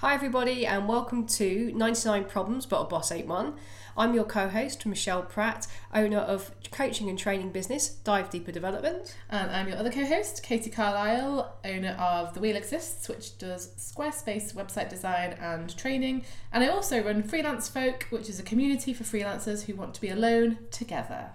Hi, everybody, and welcome to 99 Problems But a Boss Ain't One. I'm your co host, Michelle Pratt, owner of coaching and training business Dive Deeper Development. And I'm your other co host, Katie Carlisle, owner of The Wheel Exists, which does Squarespace website design and training. And I also run Freelance Folk, which is a community for freelancers who want to be alone together.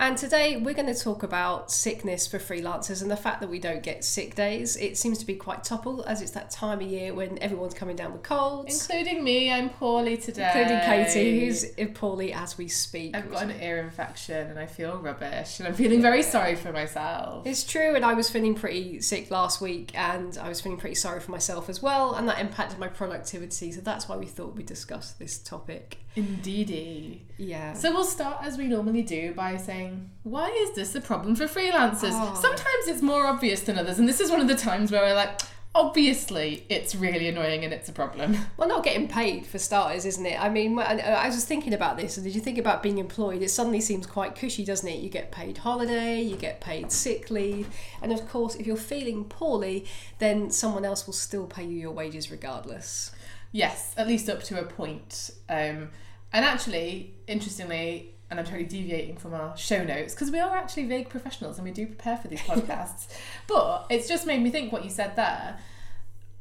And today we're going to talk about sickness for freelancers and the fact that we don't get sick days. It seems to be quite topical as it's that time of year when everyone's coming down with colds. Including me, I'm poorly today. Including Katie, who's poorly as we speak. I've got an ear infection and I feel rubbish and I'm feeling very sorry for myself. It's true, and I was feeling pretty sick last week and I was feeling pretty sorry for myself as well, and that impacted my productivity. So that's why we thought we'd discuss this topic. Indeedy. Yeah. So we'll start as we normally do by saying, why is this a problem for freelancers? Oh. Sometimes it's more obvious than others, and this is one of the times where we're like, obviously it's really annoying and it's a problem. Well, not getting paid for starters, isn't it? I mean, I I was just thinking about this, and did you think about being employed? It suddenly seems quite cushy, doesn't it? You get paid holiday, you get paid sick leave, and of course, if you're feeling poorly, then someone else will still pay you your wages regardless. Yes, at least up to a point. Um, and actually, interestingly, and I'm totally deviating from our show notes because we are actually vague professionals and we do prepare for these podcasts. but it's just made me think what you said there.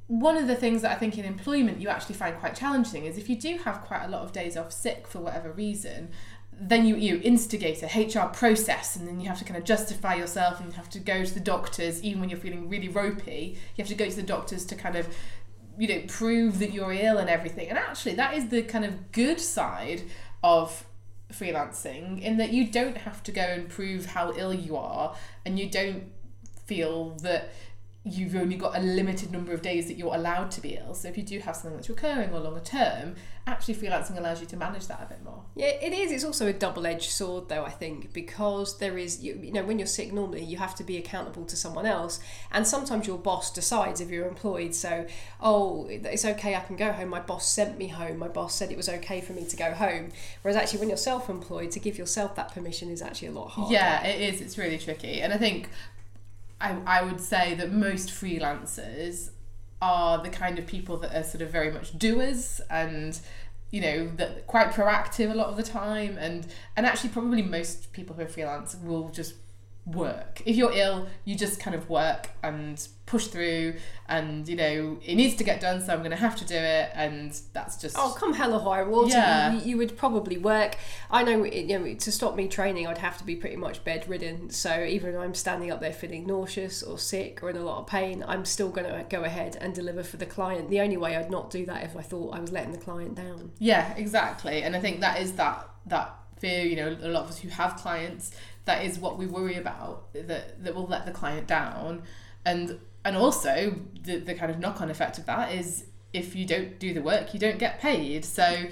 One of the things that I think in employment you actually find quite challenging is if you do have quite a lot of days off sick for whatever reason, then you you instigate a HR process and then you have to kind of justify yourself and you have to go to the doctors even when you're feeling really ropey. You have to go to the doctors to kind of you know prove that you're ill and everything. And actually that is the kind of good side of freelancing in that you don't have to go and prove how ill you are and you don't feel that you've only got a limited number of days that you're allowed to be ill. So if you do have something that's recurring or longer term, actually freelancing allows you to manage that a bit more. Yeah, it is. It's also a double-edged sword, though. I think because there is, you, you know, when you're sick, normally you have to be accountable to someone else, and sometimes your boss decides if you're employed. So, oh, it's okay, I can go home. My boss sent me home. My boss said it was okay for me to go home. Whereas actually, when you're self-employed, to give yourself that permission is actually a lot harder. Yeah, it is. It's really tricky. And I think I, I would say that most freelancers are the kind of people that are sort of very much doers and you know that quite proactive a lot of the time. And and actually probably most people who are freelance will just work if you're ill you just kind of work and push through and you know it needs to get done so i'm going to have to do it and that's just Oh, come hell or high water, Yeah. you, you would probably work. I know, you know, to stop me training, I'd have to be pretty much bedridden. So even I'm standing up there feeling nauseous or sick or in a lot of pain, I'm still going to go ahead and deliver for the client. The only way I'd not do that if I thought I was letting the client down. Yeah, exactly. And I think that is that that fear, you know, a lot of us who have clients, that is what we worry about, that that will let the client down. And and also the the kind of knock on effect of that is if you don't do the work, you don't get paid. So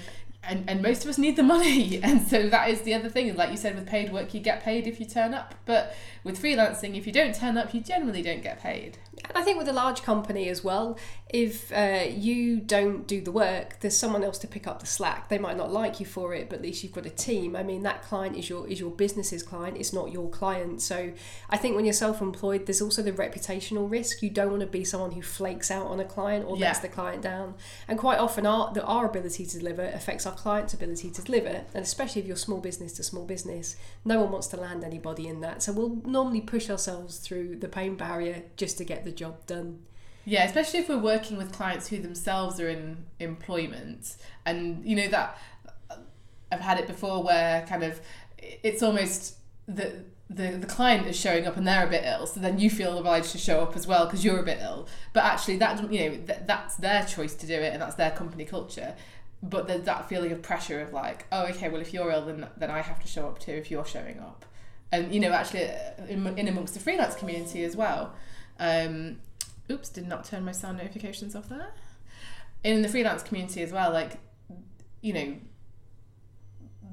and, and most of us need the money and so that is the other thing like you said with paid work you get paid if you turn up but with freelancing if you don't turn up you generally don't get paid And I think with a large company as well, if uh, you don't do the work, there's someone else to pick up the slack. They might not like you for it, but at least you've got a team. I mean, that client is your is your business's client. It's not your client. So I think when you're self-employed, there's also the reputational risk. You don't want to be someone who flakes out on a client or lets the client down. And quite often, our the, our ability to deliver affects our client's ability to deliver. And especially if you're small business to small business, no one wants to land anybody in that. So we'll normally push ourselves through the pain barrier just to get the job done. Yeah, especially if we're working with clients who themselves are in employment, and you know that I've had it before where kind of it's almost the the the client is showing up and they're a bit ill, so then you feel obliged to show up as well because you're a bit ill. But actually, that you know th- that's their choice to do it, and that's their company culture. But there's that feeling of pressure of like, oh, okay, well, if you're ill, then then I have to show up too if you're showing up, and you know, actually, in, in amongst the freelance community as well. Um, oops, did not turn my sound notifications off there. In the freelance community as well, like, you know,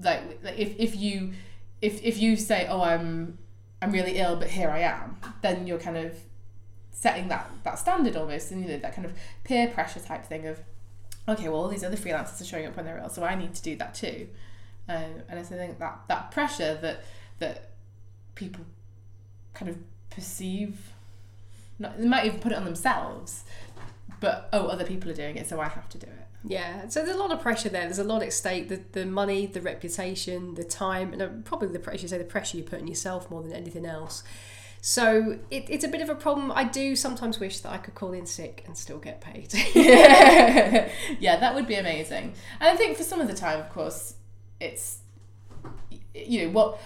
like, if, if you if if you say, oh, I'm I'm really ill, but here I am, then you're kind of setting that that standard almost, and you know that kind of peer pressure type thing of, okay, well, all these other freelancers are showing up when they're ill, so I need to do that too. Um, and I think that that pressure that that people kind of perceive not, they might even put it on themselves but oh, other people are doing it, so I have to do it. Yeah, so there's a lot of pressure there. There's a lot at stake: the, the money, the reputation, the time, and uh, probably the pressure. You say the pressure you put on yourself more than anything else. So it, it's a bit of a problem. I do sometimes wish that I could call in sick and still get paid. yeah, that would be amazing. And I think for some of the time, of course, it's you know what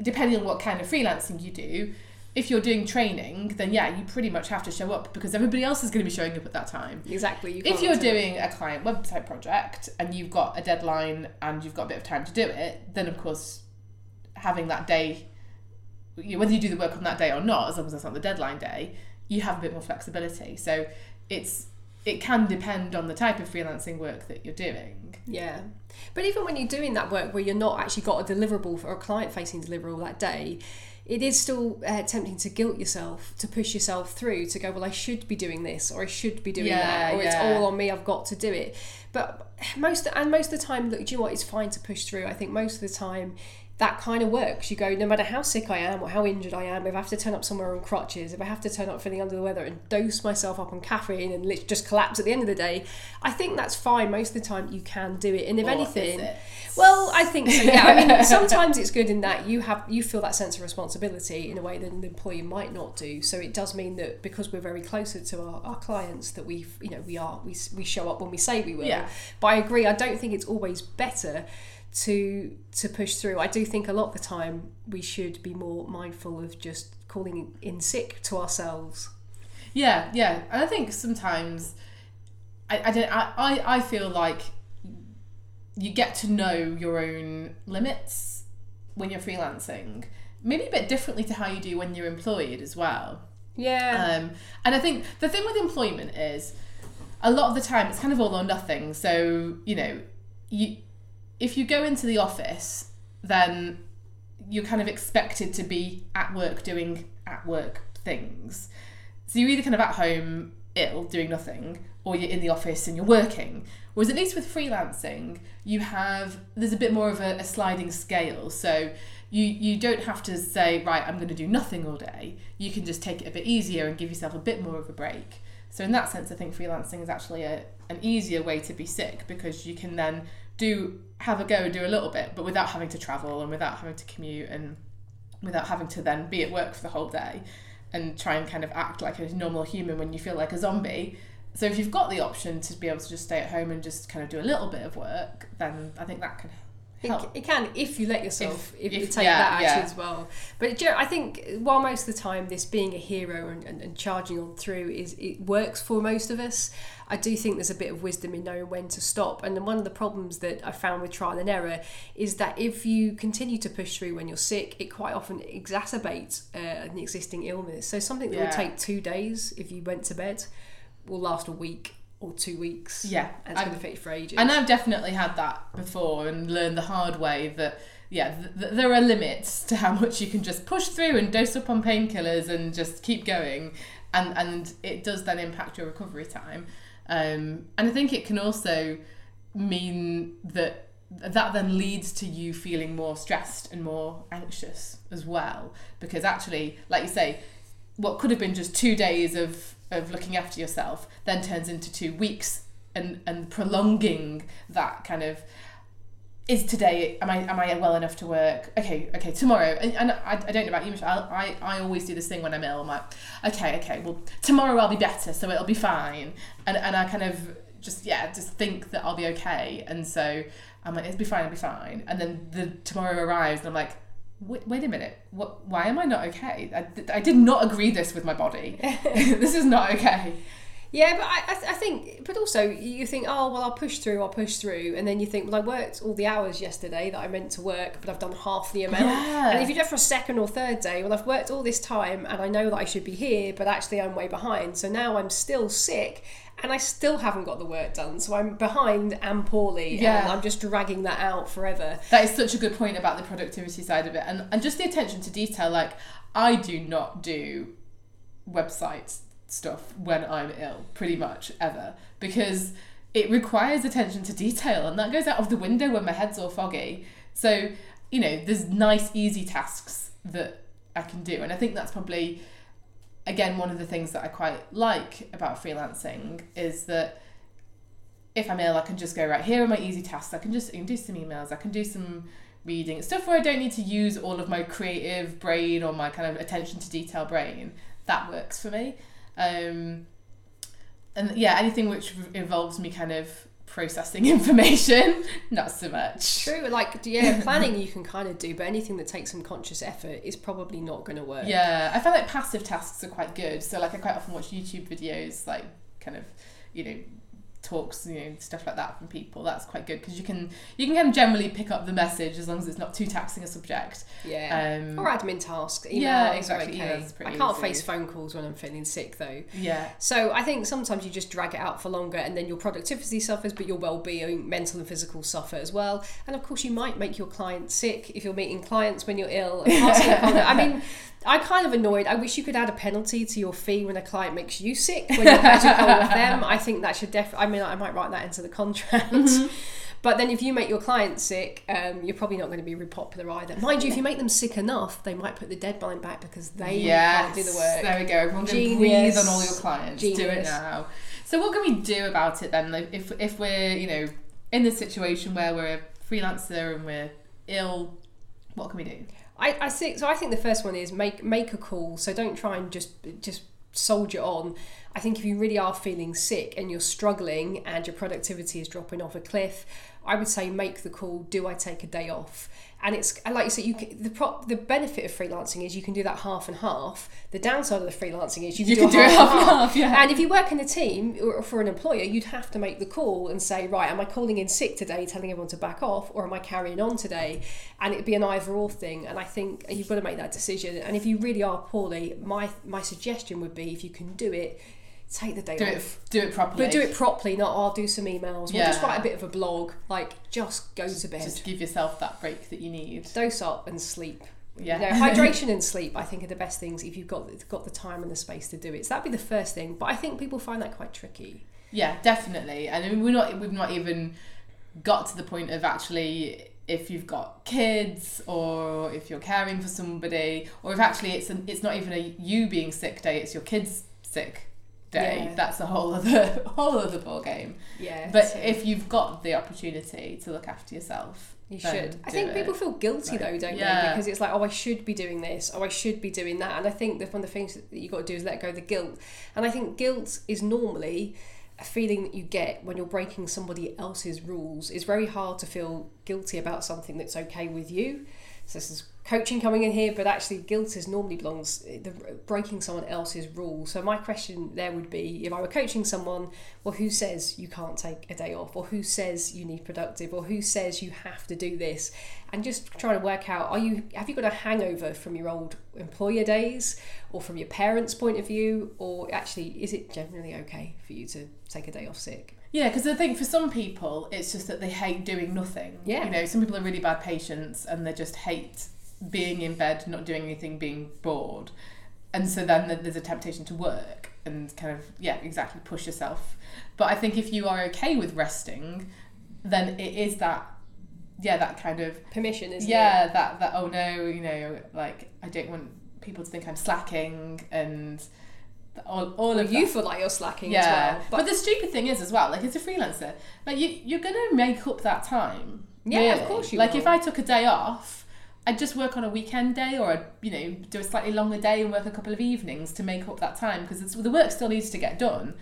depending on what kind of freelancing you do if you're doing training, then yeah, you pretty much have to show up because everybody else is going to be showing up at that time. Exactly. You if you're doing a client website project and you've got a deadline and you've got a bit of time to do it, then of course, having that day, whether you do the work on that day or not, as long as it's not the deadline day, you have a bit more flexibility. So it's it can depend on the type of freelancing work that you're doing. Yeah. But even when you're doing that work where you're not actually got a deliverable for a client facing deliverable that day, it is still uh, tempting to guilt yourself, to push yourself through, to go, well, I should be doing this, or I should be doing yeah, that, or yeah. it's all on me. I've got to do it. But most and most of the time, look, do you know what? It's fine to push through. I think most of the time, that kind of works. You go, no matter how sick I am or how injured I am, if I have to turn up somewhere on crutches, if I have to turn up feeling under the weather and dose myself up on caffeine and just collapse at the end of the day, I think that's fine. Most of the time, you can do it. And if or anything, well, I think so. Yeah, I mean, sometimes it's good in that you have you feel that sense of responsibility in a way that an employee might not do. So it does mean that because we're very closer to our, our clients, that we you know we are we we show up when we say we will. Yeah. But I agree. I don't think it's always better to to push through. I do think a lot of the time we should be more mindful of just calling in sick to ourselves. Yeah, yeah, and I think sometimes I, I don't I, I, I feel like you get to know your own limits when you're freelancing. Maybe a bit differently to how you do when you're employed as well. Yeah. Um, and I think the thing with employment is a lot of the time it's kind of all or nothing. So, you know, you if you go into the office, then you're kind of expected to be at work doing at work things. So you're either kind of at home ill doing nothing or you're in the office and you're working. Whereas at least with freelancing, you have there's a bit more of a, a sliding scale. So you you don't have to say right, I'm going to do nothing all day. You can just take it a bit easier and give yourself a bit more of a break. So in that sense, I think freelancing is actually a, an easier way to be sick because you can then do have a go and do a little bit, but without having to travel and without having to commute and without having to then be at work for the whole day and try and kind of act like a normal human when you feel like a zombie. So if you've got the option to be able to just stay at home and just kind of do a little bit of work, then I think that can it, it, can if you let yourself if, if, you take yeah, that action yeah. as well. But I think while most of the time this being a hero and, and, and, charging on through is it works for most of us I do think there's a bit of wisdom in knowing when to stop. And one of the problems that I found with trial and error is that if you continue to push through when you're sick it quite often exacerbates uh, an existing illness. So something that yeah. would take two days if you went to bed will last a week or two weeks. Yeah, and it's going to affect for ages. And I've definitely had that before and learned the hard way that yeah, th- th- there are limits to how much you can just push through and dose up on painkillers and just keep going, and and it does then impact your recovery time. Um, and I think it can also mean that that then leads to you feeling more stressed and more anxious as well because actually like you say what could have been just two days of of looking after yourself then turns into two weeks and and prolonging that kind of is today am I am I well enough to work? Okay okay tomorrow and, and I, I don't know about you Michelle I, I always do this thing when I'm ill I'm like okay okay well tomorrow I'll be better so it'll be fine. And and I kind of just yeah just think that I'll be okay and so I'm like it'll be fine it'll be fine. And then the tomorrow arrives and I'm like wait, wait a minute, what, why am I not okay? I, I did not agree this with my body. this is not okay. Yeah, but I, I think, but also you think, oh, well, I'll push through, I'll push through. And then you think, well, I worked all the hours yesterday that I meant to work, but I've done half the amount. Yeah. And if you do it for a second or third day, well, I've worked all this time and I know that I should be here, but actually I'm way behind. So now I'm still sick and I still haven't got the work done. So I'm behind and poorly. Yeah. And I'm just dragging that out forever. That is such a good point about the productivity side of it. And, and just the attention to detail. Like, I do not do website stuff when I'm ill, pretty much ever, because it requires attention to detail. And that goes out of the window when my head's all foggy. So, you know, there's nice, easy tasks that I can do. And I think that's probably again, one of the things that I quite like about freelancing is that if I'm ill, I can just go right here are my easy tasks. I can just I can do some emails. I can do some reading stuff where I don't need to use all of my creative brain or my kind of attention to detail brain. That works for me. Um, and yeah, anything which involves me kind of processing information, not so much. True, like yeah, planning you can kind of do, but anything that takes some conscious effort is probably not going to work. Yeah, I find like passive tasks are quite good. So like I quite often watch YouTube videos, like kind of, you know, talks, you know, stuff like that from people. That's quite good because you can you can kind of generally pick up the message as long as it's not too taxing a subject. Yeah. Um, or admin tasks. Yeah, exactly. Okay. Are I can't easy. face phone calls when I'm feeling sick though. Yeah. So I think sometimes you just drag it out for longer and then your productivity suffers, but your well-being, mental and physical suffer as well. And of course you might make your client sick if you're meeting clients when you're ill. and passing it. I mean, I'm kind of annoyed. I wish you could add a penalty to your fee when a client makes you sick when you're magical with them. I think that should definitely. I mean, I might write that into the contract. But then, if you make your client sick, um, you're probably not going to be popular either. Mind you, if you make them sick enough, they might put the deadline back because they can't do the work. There we go. Everyone can Genius. breathe on all your clients. Do it now. So what can we do about it then? If if we're you know in this situation where we're a freelancer and we're ill, what can we do? I, I think so. I think the first one is make make a call. So don't try and just just soldier on. I think if you really are feeling sick and you're struggling and your productivity is dropping off a cliff, I would say make the call. Do I take a day off? And it's like you said, you can, the prop the benefit of freelancing is you can do that half and half. The downside of the freelancing is you can, You can do it half and half, yeah. And if you work in a team or for an employer, you'd have to make the call and say, right, am I calling in sick today, telling everyone to back off, or am I carrying on today? And it'd be an either or thing. And I think you've got to make that decision. And if you really are poorly, my my suggestion would be if you can do it, take the day Do off. it do it properly. But do it properly, not oh, I'll do some emails. Or just write a bit of a blog. Like just go to bed, Just give yourself that break that you need. dose up, and sleep. Yeah. You know, hydration and sleep, I think, are the best things if you've got got the time and the space to do it. So that'd be the first thing. But I think people find that quite tricky. Yeah, definitely. And I mean, we're not we've not even got to the point of actually if you've got kids or if you're caring for somebody or if actually it's an, it's not even a you being sick day, it's your kids sick day. Yeah. That's a whole other whole other ball game. Yeah. But so- if you've got the opportunity to look after yourself, You should. I think it. people feel guilty Like, though, don't yeah. they? Because it's like, oh, I should be doing this. Oh, I should be doing that. And I think that one of the things that you got to do is let go of the guilt. And I think guilt is normally a feeling that you get when you're breaking somebody else's rules. It's very hard to feel guilty about something that's okay with you. So this is coaching coming in here, but actually guilt is normally belongs the breaking someone else's rule. So my question there would be, if I were coaching someone, well, who says you can't take a day off, or who says you need productive, or who says you have to do this, and just trying to work out, are you have you got a hangover from your old employer days, or from your parents' point of view, or actually is it generally okay for you to take a day off sick? Yeah, because I think for some people, it's just that they hate doing nothing. Yeah. You know, some people are really bad patients and they just hate being in bed, not doing anything, being bored. And so then there's a temptation to work and kind of, yeah, exactly push yourself. But I think if you are okay with resting, then it is that, yeah, that kind of, Permission, isn't yeah, that, that, oh no, you know, like, I don't want people to think I'm slacking and all, all? Of you that. feel like you're slacking Yeah, as well. but, the stupid thing is as well, like as a freelancer, like you you're gonna make up that time. Yeah, of course you Like will. if I took a day off, I'd just work on a weekend day, or I'd you know do a slightly longer day and work a couple of evenings to make up that time because the work still needs to get done.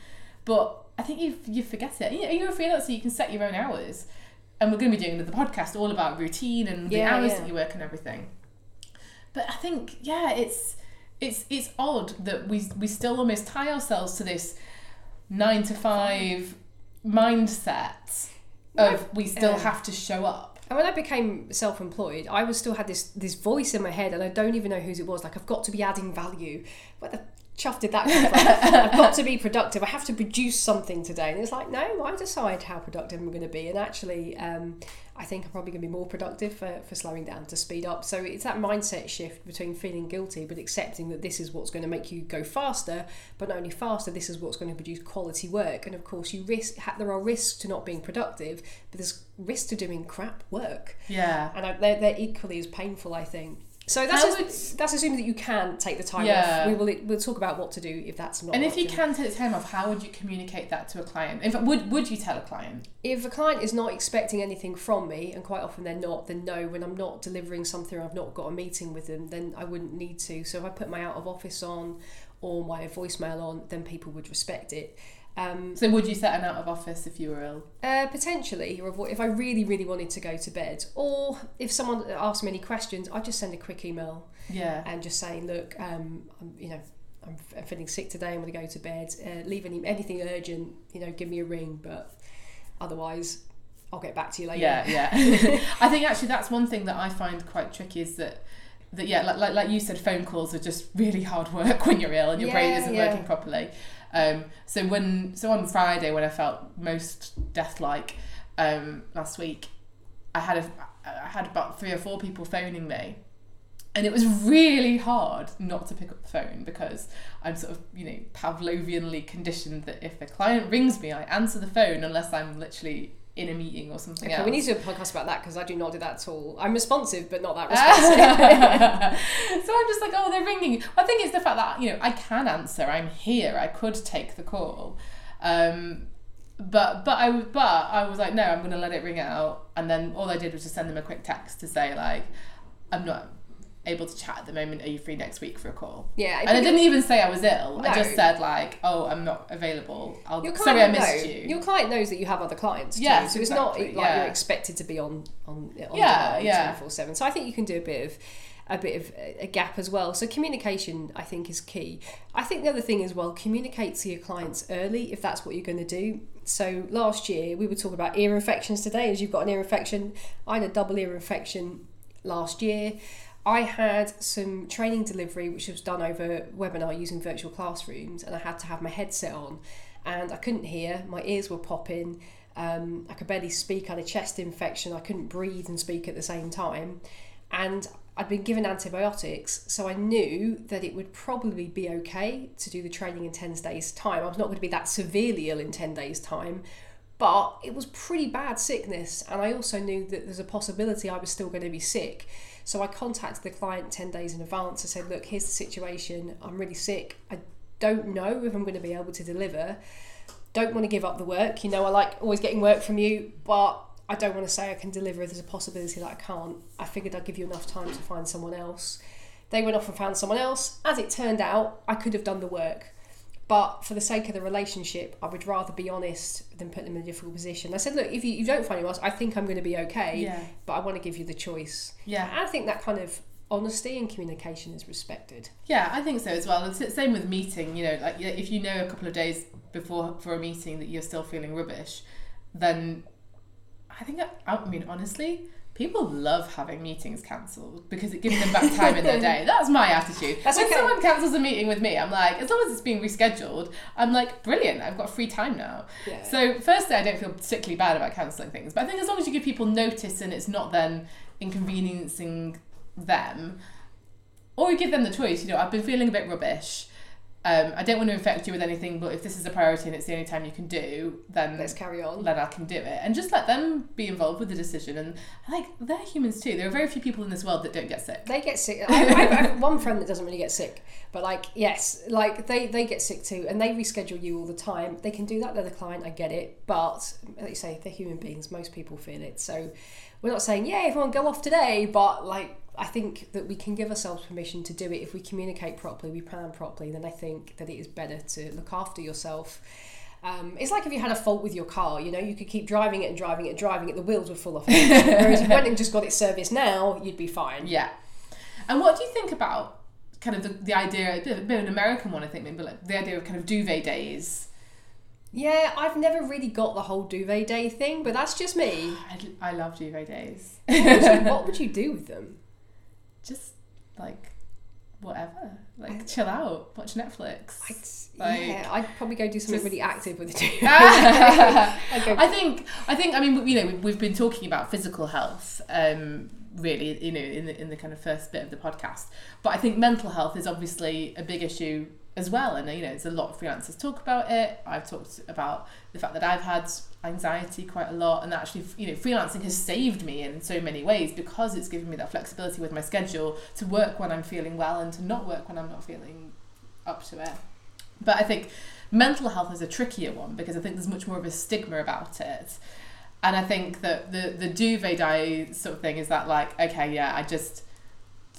But I think you you forget it. You, you're a freelancer, you can set your own hours, and we're going to be doing another podcast all about routine and the Yeah, hours yeah. that you work and everything. But I think yeah, it's it's it's odd that we we still almost tie ourselves to this nine to five mindset of we still have to show up. And when I became self-employed, I was still had this this voice in my head, and I don't even know whose it was. Like I've got to be adding value. Where the chuff did that come from? I've got to be productive. I have to produce something today. And it's like, no, I decide how productive I'm going to be. And actually, um, I think I'm probably going to be more productive for, for slowing down to speed up. So it's that mindset shift between feeling guilty but accepting that this is what's going to make you go faster, but not only faster, this is what's going to produce quality work. And of course, you risk there are risks to not being productive, but there's risks to doing crap work Yeah. and I, they're, they're equally as painful i think So that's just, that's assuming that you can take the time Yeah. off. We will we'll talk about what to do if that's not. And an if you can take the time off, how would you communicate that to a client? Fact, would would you tell a client? if a client is not expecting anything from me, and quite often they're not, then no. When I'm not delivering something, or I've not got a meeting with them, then I wouldn't need to. So if I put my out of office on or my voicemail on, then people would respect it. Um, So would you set an out of office if you were ill? Uh, potentially, or if I really, really wanted to go to bed, or if someone asked me any questions, I'd just send a quick email Yeah. and just say, "Look, um, I'm, you know, I'm, I'm feeling sick today. I'm going to go to bed. Uh, leave any anything urgent, you know, give me a ring. But otherwise, I'll get back to you later." Yeah, yeah. I think actually that's one thing that I find quite tricky is that that yeah, like, like like you said, phone calls are just really hard work when you're ill and your brain isn't yeah. working properly. Um, so when so on Friday when I felt most death like um, last week, I had a I had about three or four people phoning me. And it was really hard not to pick up the phone because I'm sort of, you know, Pavlovianly conditioned that if a client rings me, I answer the phone unless I'm literally in a meeting or something Okay, else. we need to do a podcast about that because I do not do that at all. I'm responsive, but not that responsive. so I'm just like, oh, they're ringing. I think it's the fact that you know I can answer. I'm here. I could take the call, um, but but I but I was like, no, I'm going to let it ring out. And then all I did was just send them a quick text to say like, I'm not able to chat at the moment. Are you free next week for a call? yeah, And I didn't even say I was ill. I just said like, oh, I'm not available. I'll Your sorry I missed know- you. Your client knows that you have other clients too, so it's not like yeah. you're expected to be on on on Yeah, yeah. 24/7. So I think you can do a bit of a bit of a gap as well. So communication, I think, is key. I think the other thing as well, communicate to your clients early if that's what you're going to do. So last year we were talking about ear infections today. As you've got an ear infection, I had a double ear infection last year. I had some training delivery which was done over webinar using virtual classrooms, and I had to have my headset on, and I couldn't hear. My ears were popping. Um, I could barely speak. I had a chest infection. I couldn't breathe and speak at the same time, and I'd been given antibiotics, so I knew that it would probably be okay to do the training in 10 days' time. I was not going to be that severely ill in 10 days' time, but it was pretty bad sickness, and I also knew that there's a possibility I was still going to be sick. So I contacted the client 10 days in advance. I said, Look, here's the situation. I'm really sick. I don't know if I'm going to be able to deliver. Don't want to give up the work. You know, I like always getting work from you, but I don't want to say I can deliver if there's a possibility that I can't. I figured I'd give you enough time to find someone else. They went off and found someone else. As it turned out, I could have done the work. But for the sake of the relationship, I would rather be honest than put them in a difficult position. I said, look, if you, you don't find anyone else, I think I'm going to be okay, Yeah. but I want to give you the choice. yeah. And I think that kind of honesty and communication is respected. Yeah, I think so as well. It's the same with meeting. You know, like if you know a couple of days before for a meeting that you're still feeling rubbish, then I think I mean honestly, people love having meetings cancelled because it gives them back time in their day. That's my attitude. That's when okay. someone cancels a meeting with me, I'm like, as long as it's being rescheduled, I'm like, brilliant. I've got free time now. Yeah. So firstly, I don't feel particularly bad about cancelling things, but I think as long as you give people notice and it's not then inconveniencing them, or you give them the choice. You know, I've been feeling a bit rubbish. Um, I don't want to infect you with anything, but if this is a priority and it's the only time you can do, then Let's carry on. then I can do it, and just let them be involved with the decision. And like they're humans too. There are very few people in this world that don't get sick. They get sick. I, have one friend that doesn't really get sick, but like yes, like they they get sick too, and they reschedule you all the time. They can do that. They're the client. I get it, but like you say, they're human beings. Most people feel it. So we're not saying yeah, everyone go off today, but like I think that we can give ourselves permission to do it if we communicate properly, we plan properly. Then I think that it is better to look after yourself. Um, it's like if you had a fault with your car, you know, you could keep driving it and driving it and driving it, the wheels would fall off. Whereas if you went and just got it serviced now, you'd be fine. Yeah. And what do you think about kind of the, the idea, a bit, a bit of an American one, I think, maybe like the idea of kind of duvet days? Yeah, I've never really got the whole duvet day thing, but that's just me. I, I love duvet days. What would you, what would you do with them? Just like whatever, like chill out, watch Netflix. I'd, Like- yeah, I'd probably go do something Just- really active with the duvet. I I'd think I think I mean you know we've, we've been talking about physical health um really you know in the in the kind of first bit of the podcast. But I think mental health is obviously a big issue as well. And you know there's a lot of freelancers talk about it. I've talked about the fact that I've had anxiety quite a lot and actually you know freelancing has saved me in so many ways because it's given me that flexibility with my schedule to work when I'm feeling well and to not work when I'm not feeling up to it. But I think mental health is a trickier one because I think there's much more of a stigma about it. And I think that the the duvet day sort of thing is that like okay yeah I just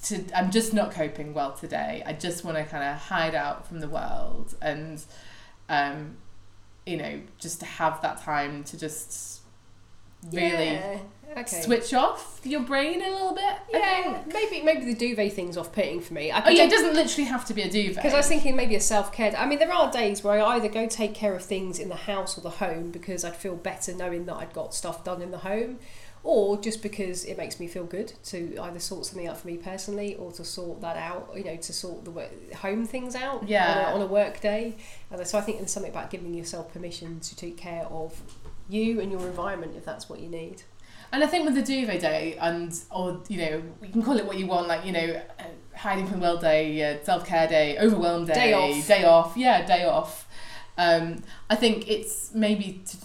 to I'm just not coping well today. I just want to kind of hide out from the world and um you know, just to have that time to just really Yeah, okay. switch off your brain a little bit. Yeah, maybe maybe the duvet thing's off putting for me. I Oh yeah, it doesn't literally have to be a duvet. Because I was thinking maybe a self care. I mean, there are days where I either go take care of things in the house or the home because I'd feel better knowing that I'd got stuff done in the home, or just because it makes me feel good to either sort something out for me personally or to sort that out. You know, to sort the work, home things out. Yeah. On a, on a work day. And so I think there's something about giving yourself permission to take care of you and your environment if that's what you need. And I think with the duvet day, and or you know, you can call it what you want, like you know, uh, hiding from the world day, uh, self care day, overwhelmed day, Day off. day off, yeah, day off. Um, I think it's maybe to,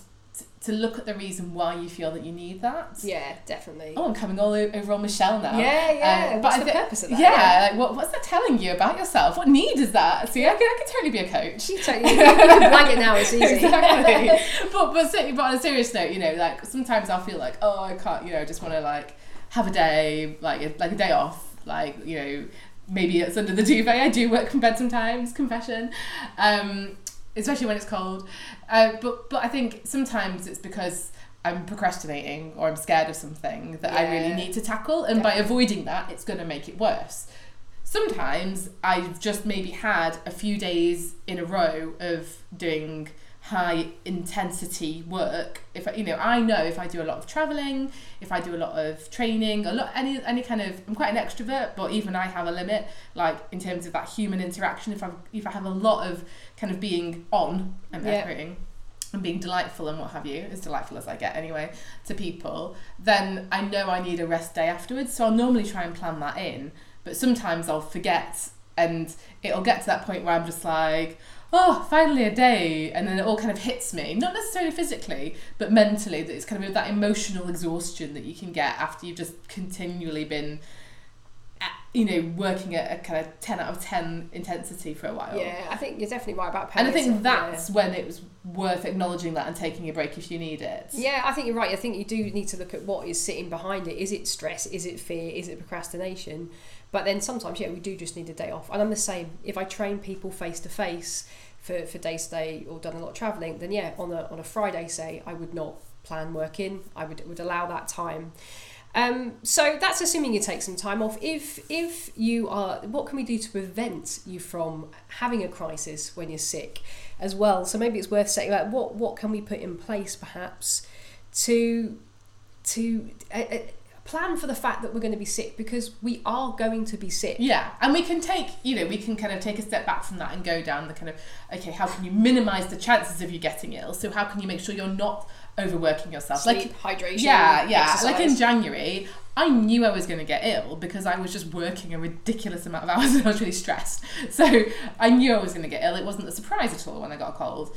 to look at the reason why you feel that you need that. Yeah, definitely. Oh, I'm coming all over on Michelle now. Yeah, yeah. Um, What's I the purpose of that? Yeah, like, what, what's that telling you about yourself? What need is that? See, I could, I can totally be a coach. You totally, you can it now, it's easy. exactly. but but but on a serious note, you know, like sometimes I'll feel like, oh, I can't, you know, I just want to like have a day, like a, like a day off, like you know, maybe it's under the duvet. I do work from bed sometimes. Confession. Um, especially when it's cold. Uh, but but I think sometimes it's because I'm procrastinating or I'm scared of something that I really need to tackle, and by avoiding that, it's going to make it worse. Sometimes I've just maybe had a few days in a row of doing high intensity work. If I, you know, I know if I do a lot of traveling, if I do a lot of training, a lot any any kind of I'm quite an extrovert, but even I have a limit. Like in terms of that human interaction, if I if I have a lot of kind of being on, I'm Yeah. and being delightful and what have you, as delightful as I get anyway, to people, then I know I need a rest day afterwards. So I'll normally try and plan that in, but sometimes I'll forget and it'll get to that point where I'm just like, oh, finally a day. And then it all kind of hits me, not necessarily physically, but mentally, that it's kind of that emotional exhaustion that you can get after you've just continually been. At, you know, working at a kind of 10 out of 10 intensity for a while. Yeah, I think you're definitely right about pain. And I think palliative, yeah. that's when it was worth acknowledging that and taking a break if you need it. Yeah, I think you're right. I think you do need to look at what is sitting behind it. Is it stress? Is it fear? Is it procrastination? But then sometimes, yeah, we do just need a day off. And I'm the same. If I train people face to face for for day stay or done a lot of travelling, then yeah, on a on a Friday, say, I would not plan work in. I would would allow that time. Um, so that's assuming you take some time off. If if you are, what can we do to prevent you from having a crisis when you're sick, as well? So maybe it's worth setting like what what can we put in place perhaps to to uh, plan for the fact that we're going to be sick because we are going to be sick. Yeah, and we can take, you know, we can kind of take a step back from that and go down the kind of, okay, how can you minimize the chances of you getting ill? So how can you make sure you're not overworking yourself? Sleep, hydration, yeah, yeah. Like in. January, I knew I was going to get ill because I was just working a ridiculous amount of hours and I was really stressed. So I knew I was going to get ill. It wasn't a surprise at all when I got a cold.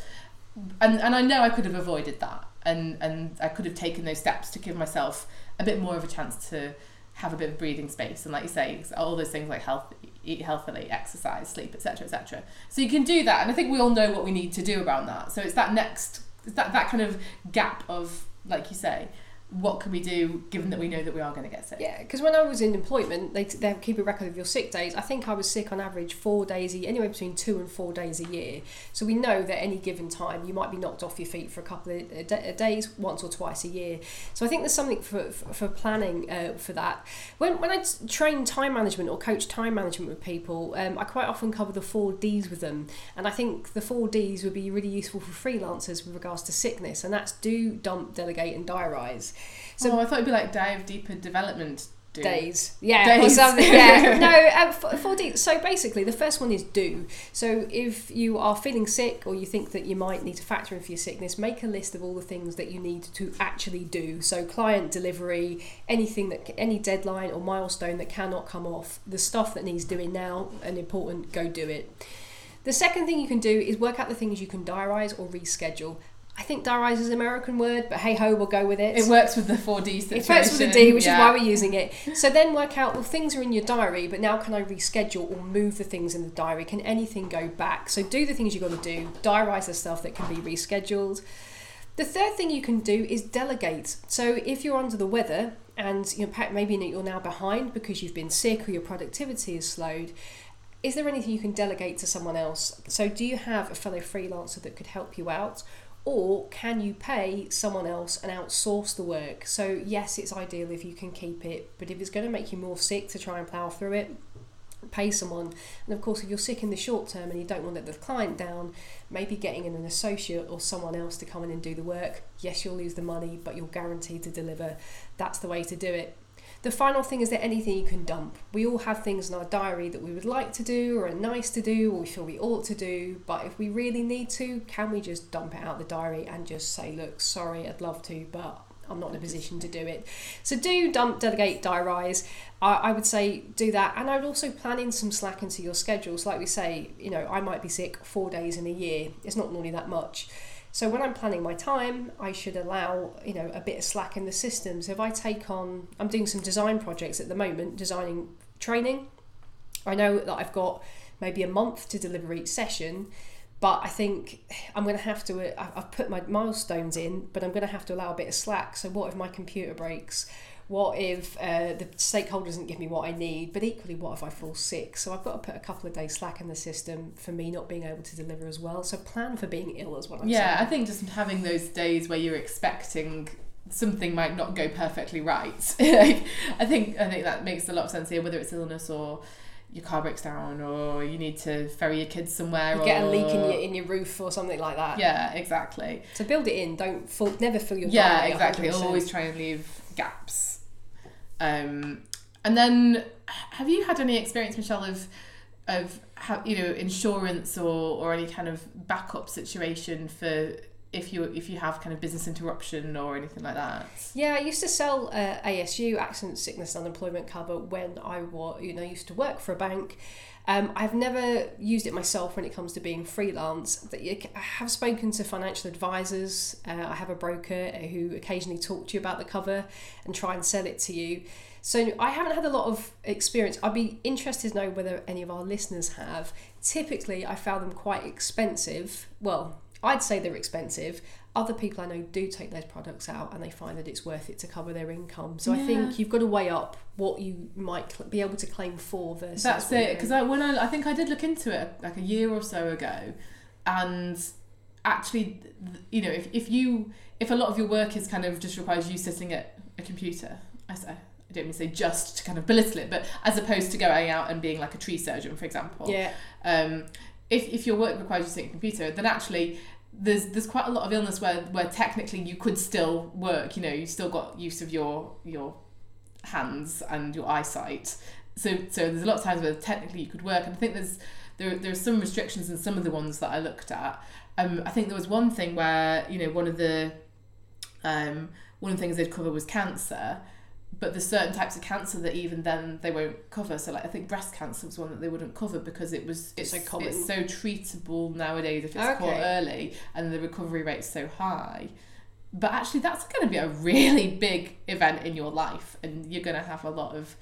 And, and I know I could have avoided that and, and I could have taken those steps to give myself a bit more of a chance to have a bit of breathing space and like you say all those things like health eat healthily exercise sleep etc etc so you can do that and i think we all know what we need to do around that. So it's that next it's that that kind of gap of like you say what can we do given that we know that we are going to get sick Yeah, because when I was in employment, they they keep a record of your sick days. I think I was sick on average four days, a, year, anywhere between two and four days a year. So we know that any given time you might be knocked off your feet for a couple of da- days, once or twice a year. So I think there's something for for, for planning uh, for that. When when I train time management or coach time management with people, um, I quite often cover the four Ds with them, and I think the four Ds would be really useful for freelancers with regards to sickness, and that's do, dump, delegate, and diarise. So oh i thought it'd be like dive deeper development do. days. Yeah or something yeah. No uh, four D. so basically the first one is do. So if you are feeling sick or you think that you might need to factor in for your sickness make a list of all the things that you need to actually do. So client delivery anything that any deadline or milestone that cannot come off the stuff that needs doing now and important go do it. The second thing you can do is work out the things you can diarise or reschedule I think diarise is an American word, but hey ho, we'll go with it. It works with the 4D situation. It works with the D, which yeah. is why we're using it. So then work out, well, things are in your diary, but now can I reschedule or move the things in the diary? Can anything go back? So do the things you've got to do, diarise the stuff that can be rescheduled. The third thing you can do is delegate. So if you're under the weather and you know, maybe you're now behind because you've been sick or your productivity is slowed, is there anything you can delegate to someone else? So do you have a fellow freelancer that could help you out? Or can you pay someone else and outsource the work? So, yes, it's ideal if you can keep it, but if it's going to make you more sick to try and plough through it, pay someone. And of course, if you're sick in the short term and you don't want to let the client down, maybe getting an associate or someone else to come in and do the work. Yes, you'll lose the money, but you're guaranteed to deliver. That's the way to do it. The final thing is there anything you can dump? We all have things in our diary that we would like to do or are nice to do or we feel we ought to do, but if we really need to, can we just dump it out the diary and just say, look, sorry, I'd love to, but I'm not in a position to do it. So do dump, delegate, diarise. I, I would say do that, and I would also plan in some slack into your schedules. Like we say, you know, I might be sick four days in a year. It's not normally that much. So when I'm planning my time, I should allow you know a bit of slack in the system. So if I take on, I'm doing some design projects at the moment, designing training. I know that I've got maybe a month to deliver each session, but I think I'm going to have to. Uh, I've put my milestones in, but I'm going to have to allow a bit of slack. So what if my computer breaks? What if uh, the stakeholder doesn't give me what I need? But equally, what if I fall sick? So I've got to put a couple of days slack in the system for me not being able to deliver as well. So plan for being ill as well. Yeah, saying. I think just having those days where you're expecting something might not go perfectly right. I think I think that makes a lot of sense here, whether it's illness or your car breaks down or you need to ferry your kids somewhere you or get a leak in your in your roof or something like that yeah exactly so build it in don't full, never fill your yeah exactly 100%. always try and leave gaps um, and then, have you had any experience, Michelle, of of how, you know insurance or or any kind of backup situation for if you if you have kind of business interruption or anything like that? Yeah, I used to sell uh, ASU accident, sickness, unemployment cover when I was you know used to work for a bank. Um, I've never used it myself when it comes to being freelance. I have spoken to financial advisors. Uh, I have a broker who occasionally talk to you about the cover and try and sell it to you. So I haven't had a lot of experience. I'd be interested to know whether any of our listeners have. Typically, I found them quite expensive. Well, I'd say they're expensive. Other people I know do take those products out and they find that it's worth it to cover their income. So yeah. I think you've got to weigh up what you might cl- be able to claim for versus. That's it. Because I, when I, I think I did look into it like a year or so ago, and actually, you know, if, if you if a lot of your work is kind of just requires you sitting at a computer, I say I don't mean to say just to kind of belittle it, but as opposed to going out and being like a tree surgeon, for example. Yeah. Um, if, if your work requires you to sit at a computer, then actually there's there's quite a lot of illness where, where technically you could still work. You know, you've still got use of your your hands and your eyesight. So so there's a lot of times where technically you could work, and I think there's there there's some restrictions in some of the ones that I looked at. Um, I think there was one thing where you know one of the um, one of the things they'd cover was cancer but there's certain types of cancer that even then they won't cover. So like I think breast cancer was one that they wouldn't cover because it was it's, it's so. It's so treatable nowadays if it's okay. caught early and the recovery rate's so high. But actually that's going to be a really big event in your life and you're going to have a lot of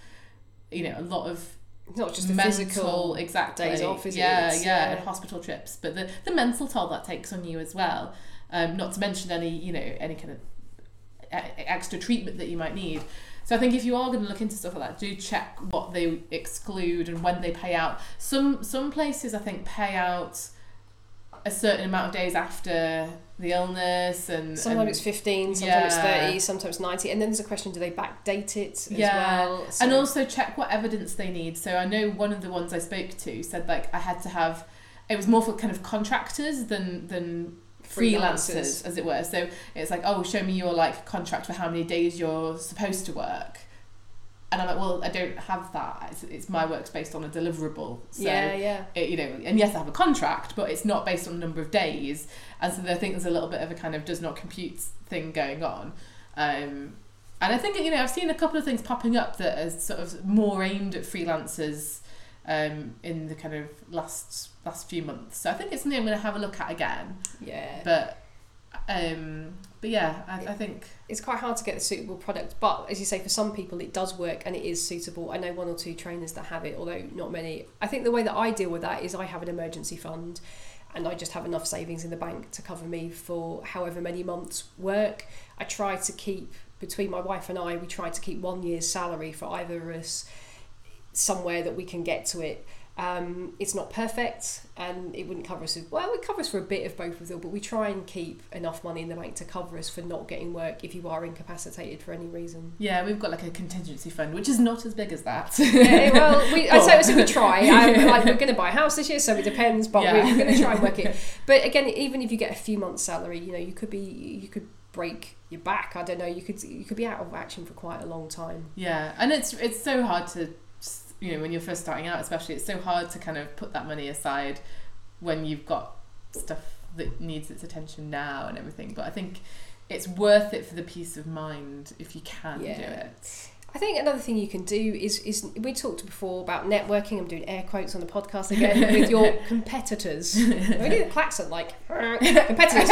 you know a lot of not just the mental physical exactly days off, yeah, it? yeah, yeah, and hospital trips, but the the mental toll that takes on you as well. Um, not to mention any you know any kind of extra treatment that you might need. So I think if you are going to look into stuff like that, do check what they exclude and when they pay out. Some some places I think pay out a certain amount of days after the illness and sometimes and, it's 15 sometimes yeah. it's 30 sometimes 90 and then there's a question do they backdate it as yeah. well so. and also check what evidence they need so i know one of the ones i spoke to said like i had to have it was more for kind of contractors than than freelancers, as it were. So it's like, oh, show me your like contract for how many days you're supposed to work. And I'm like, well, I don't have that. It's, it's my work's based on a deliverable. So, yeah, yeah. It, you know, and yes, I have a contract, but it's not based on a number of days. And so I think there's a little bit of a kind of does not compute thing going on. Um, and I think you know I've seen a couple of things popping up that are sort of more aimed at freelancers um, in the kind of last last few months. So I think it's something I'm going to have a look at again. Yeah. But Um, but yeah, I, I think it's quite hard to get a suitable product but as you say for some people it does work and it is suitable i know one or two trainers that have it although not many i think the way that i deal with that is i have an emergency fund and i just have enough savings in the bank to cover me for however many months work i try to keep between my wife and i we try to keep one year's salary for either of us somewhere that we can get to it um, it's not perfect and it wouldn't cover us. Well, it covers for a bit of both of them, but we try and keep enough money in the bank to cover us for not getting work if you are incapacitated for any reason. Yeah, we've got like a contingency fund, which is not as big as that. yeah, well, we, I say so we try. Um, like we're going to buy a house this year, so it depends, but yeah. we're, we're going to try and work it. But again, even if you get a few months' salary, you know, you could be you could break your back. I don't know. You could you could be out of action for quite a long time. Yeah, and it's it's so hard to you know when you're first starting out especially it's so hard to kind of put that money aside when you've got stuff that needs its attention now and everything but i think it's worth it for the peace of mind if you can yeah. do it I think another thing you can do is is we talked before about networking. I'm doing air quotes on the podcast again with your competitors. we do the klaxon like competitors.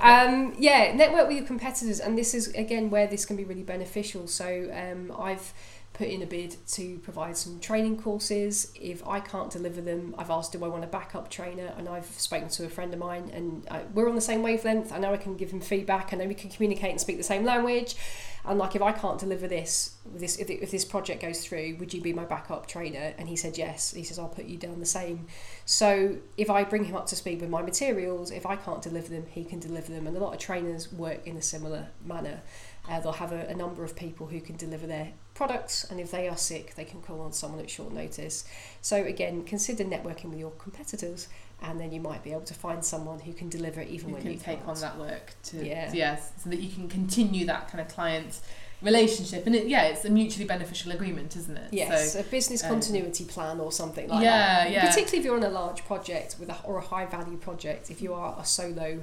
um, yeah, network with your competitors, and this is again where this can be really beneficial. So um, I've put in a bid to provide some training courses. If I can't deliver them, I've asked, do I want a backup trainer? And I've spoken to a friend of mine, and uh, we're on the same wavelength. I know I can give him feedback, and then we can communicate and speak the same language. And like, if I can't deliver this, this if, if this project goes through, would you be my backup trainer? And he said yes. He says I'll put you down the same. So if I bring him up to speed with my materials, if I can't deliver them, he can deliver them. And a lot of trainers work in a similar manner. Uh, they'll have a, a, number of people who can deliver their products, and if they are sick, they can call on someone at short notice. So, again, consider networking with your competitors, and then you might be able to find someone who can deliver it even you when can you take can't. on that work to yeah. yes, so that you can continue that kind of client relationship and it, yeah it's a mutually beneficial agreement isn't it yes so, a business um, continuity um, plan or something like yeah, that yeah particularly if you're on a large project with a or a high value project if you are a solo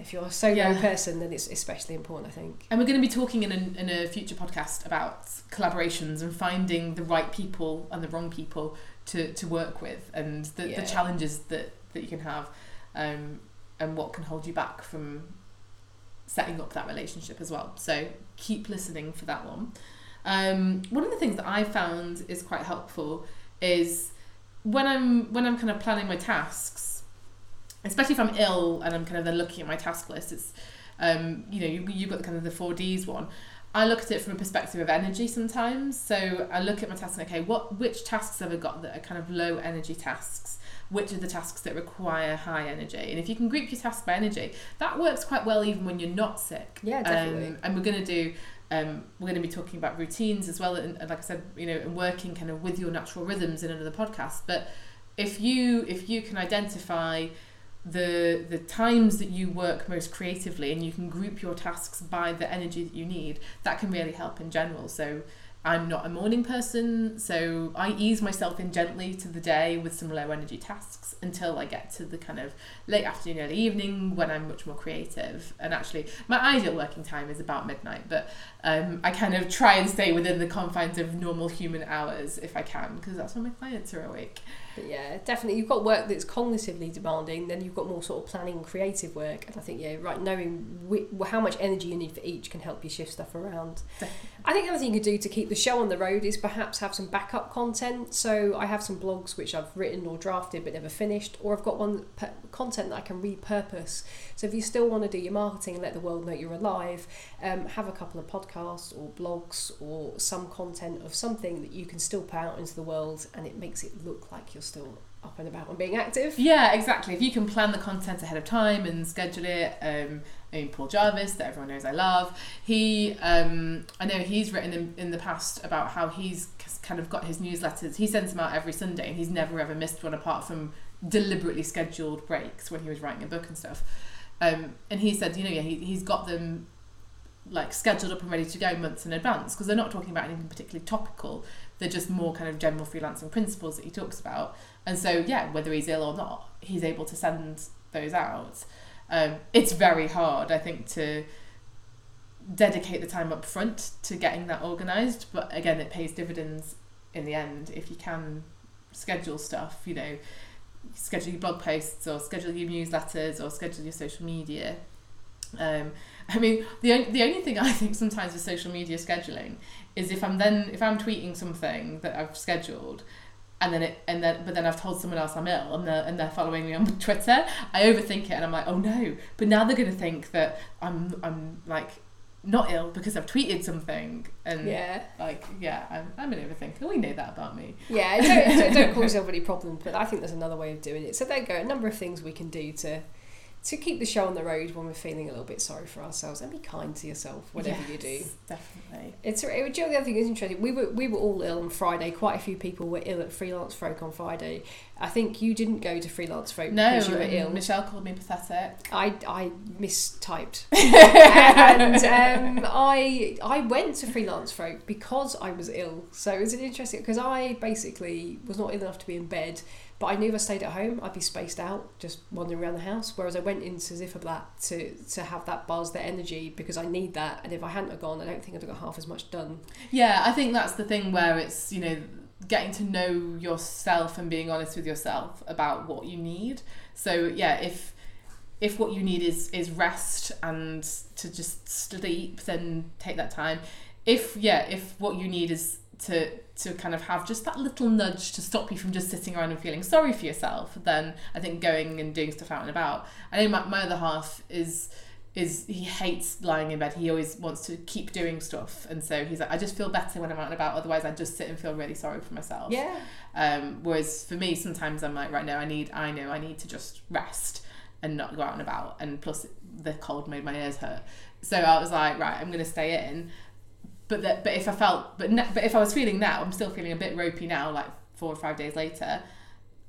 if you're a solo yeah. person, then it's especially important, I think. And we're going to be talking in a, in a future podcast about collaborations and finding the right people and the wrong people to, to work with and the, yeah. the challenges that, that you can have um, and what can hold you back from setting up that relationship as well. So keep listening for that one. Um, one of the things that I found is quite helpful is when I'm when I'm kind of planning my tasks especially if I'm ill and I'm kind of then looking at my task list, it's um, you know, you, you've got kind of the four Ds one. I look at it from a perspective of energy sometimes. So I look at my tasks and okay, what which tasks have I got that are kind of low energy tasks? Which are the tasks that require high energy? And if you can group your tasks by energy, that works quite well even when you're not sick. Yeah, definitely. Um, and we're going to do um, we're going to be talking about routines as well, and, and like I said, you know, and working kind of with your natural rhythms in another podcast. But if you if you can identify the the times that you work most creatively and you can group your tasks by the energy that you need that can really help in general so I'm not a morning person, so I ease myself in gently to the day with some low energy tasks until I get to the kind of late afternoon, early evening when I'm much more creative. And actually, my ideal working time is about midnight, but um, I kind of try and stay within the confines of normal human hours if I can, because that's when my clients are awake. But yeah, definitely. You've got work that's cognitively demanding, then you've got more sort of planning, creative work. And I think, yeah, right, knowing wh- how much energy you need for each can help you shift stuff around. I think the other thing you could do to keep the show on the road is perhaps have some backup content. So I have some blogs which I've written or drafted but never finished, or I've got one pe- content that I can repurpose. So if you still want to do your marketing and let the world know you're alive, um, have a couple of podcasts or blogs or some content of something that you can still put out into the world and it makes it look like you're still up and about and being active. Yeah, exactly. If you can plan the content ahead of time and schedule it, um, I mean, Paul Jarvis, that everyone knows I love, he, um, I know he's written in, in the past about how he's kind of got his newsletters. He sends them out every Sunday and he's never ever missed one apart from deliberately scheduled breaks when he was writing a book and stuff. Um, and he said, you know, yeah, he, he's got them like scheduled up and ready to go months in advance because they're not talking about anything particularly topical. They're just more kind of general freelancing principles that he talks about. And so, yeah, whether he's ill or not, he's able to send those out. Um, it's very hard, I think, to dedicate the time up front to getting that organised. But again, it pays dividends in the end if you can schedule stuff, you know, schedule your blog posts or schedule your newsletters or schedule your social media Um, I mean, the the only thing I think sometimes with social media scheduling is if I'm then if I'm tweeting something that I've scheduled, and then it and then but then I've told someone else I'm ill and they're and they're following me on Twitter, I overthink it and I'm like, oh no! But now they're gonna think that I'm I'm like not ill because I've tweeted something and Yeah. like yeah I'm, I'm an overthinker. We know that about me. Yeah, don't, don't, don't cause yourself any problems, but I think there's another way of doing it. So there you go, a number of things we can do to to keep the show on the road when we're feeling a little bit sorry for ourselves and be kind to yourself, whatever you do. Definitely. It's it, do you know the other thing is interesting. We were we were all ill on Friday. Quite a few people were ill at Freelance Folk on Friday. I think you didn't go to Freelance Folk No, because you were ill. Michelle called me pathetic. I, I mistyped and um, I I went to freelance folk because I was ill. So it's an interesting because I basically was not ill enough to be in bed, but I knew if I stayed at home I'd be spaced out, just wandering around the house. Whereas I went into Ziferblat to to have that buzz, that energy because I need that. And if I hadn't have gone, I don't think I'd have got half as much done. Yeah, I think that's the thing where it's, you know, getting to know yourself and being honest with yourself about what you need. So yeah, if if what you need is is rest and to just sleep, then take that time. If yeah, if what you need is to to kind of have just that little nudge to stop you from just sitting around and feeling sorry for yourself, then I think going and doing stuff out and about. I know my, my other half is is he hates lying in bed. He always wants to keep doing stuff, and so he's like, I just feel better when I'm out and about. Otherwise, I just sit and feel really sorry for myself. Yeah. Um, whereas for me, sometimes I'm like, right now, I need, I know, I need to just rest and not go out and about. And plus, the cold made my ears hurt. So I was like, right, I'm gonna stay in. But that, but if I felt, but ne- but if I was feeling now, I'm still feeling a bit ropey now, like four or five days later.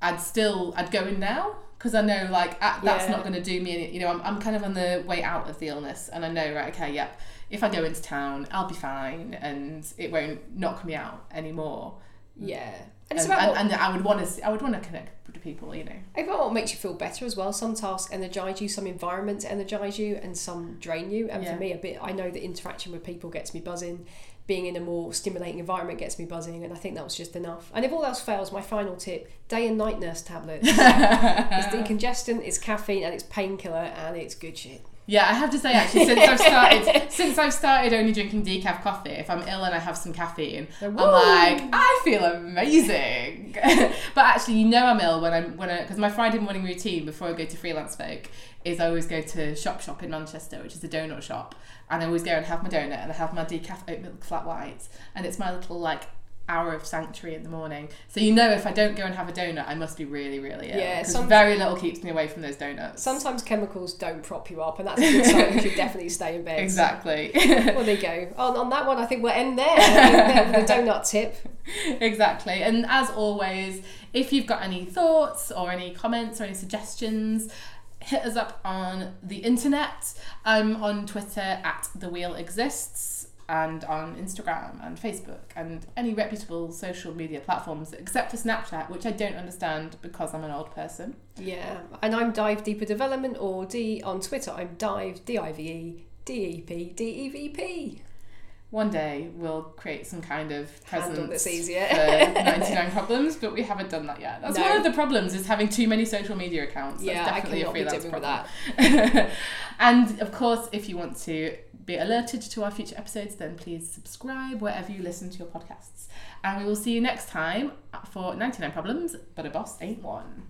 I'd still, I'd go in now because I know like uh, that's Yeah. not going to do me any. You know, I'm, I'm kind of on the way out of the illness, and I know right, okay, yep. If I go into town, I'll be fine, and it won't knock me out anymore. Yeah. And, And it's about and, what- and I would want to, I would want to connect to people, you know. It's about what makes you feel better as well. Some tasks energize you, some environments energize you, and some drain you. And Yeah. for me, a bit, I know that interaction with people gets me buzzing. Being in a more stimulating environment gets me buzzing, and I think that was just enough. And if all else fails, my final tip: day and night nurse tablets. it's decongestant, it's caffeine, and it's painkiller, and it's good shit. Yeah, I have to say actually, since I've started, since I've started only drinking decaf coffee, if I'm ill and I have some caffeine, I'm like, I feel amazing. but actually, you know, I'm ill when I'm when I because my Friday morning routine before I go to freelance folk is I always go to Siop Shop in Manchester, which is a donut shop, and I always go and have my donut and I have my decaf oat milk flat whites, and it's my little like hour of sanctuary in the morning. So you know, if I don't go and have a donut, I must be really, really ill. Yeah, some- very little keeps me away from those donuts. Sometimes chemicals don't prop you up, and that's a good sign you should definitely stay in bed. exactly. Well, there you go. On, on that one, I think we'll end there. End there with the donut tip. exactly. And as always, if you've got any thoughts or any comments or any suggestions, hit us up on the internet. I'm on Twitter at The Wheel Exists and on Instagram and Facebook and any reputable social media platforms except for Snapchat, which I don't understand because I'm an old person. Yeah, and I'm Dive Deeper Development, or D on Twitter. I'm Dive D I V E D E P D E V P. One day we'll create some kind of presence that's easier. for 99 problems, but we haven't done that yet. That's No. one of the problems is having too many social media accounts. That's Yeah, I definitely cannot a be freelance doing with that. and of course, if you want to be alerted to our future episodes, then please subscribe wherever you listen to your podcasts. And we will see you next time for 99 Problems, but a boss ain't one.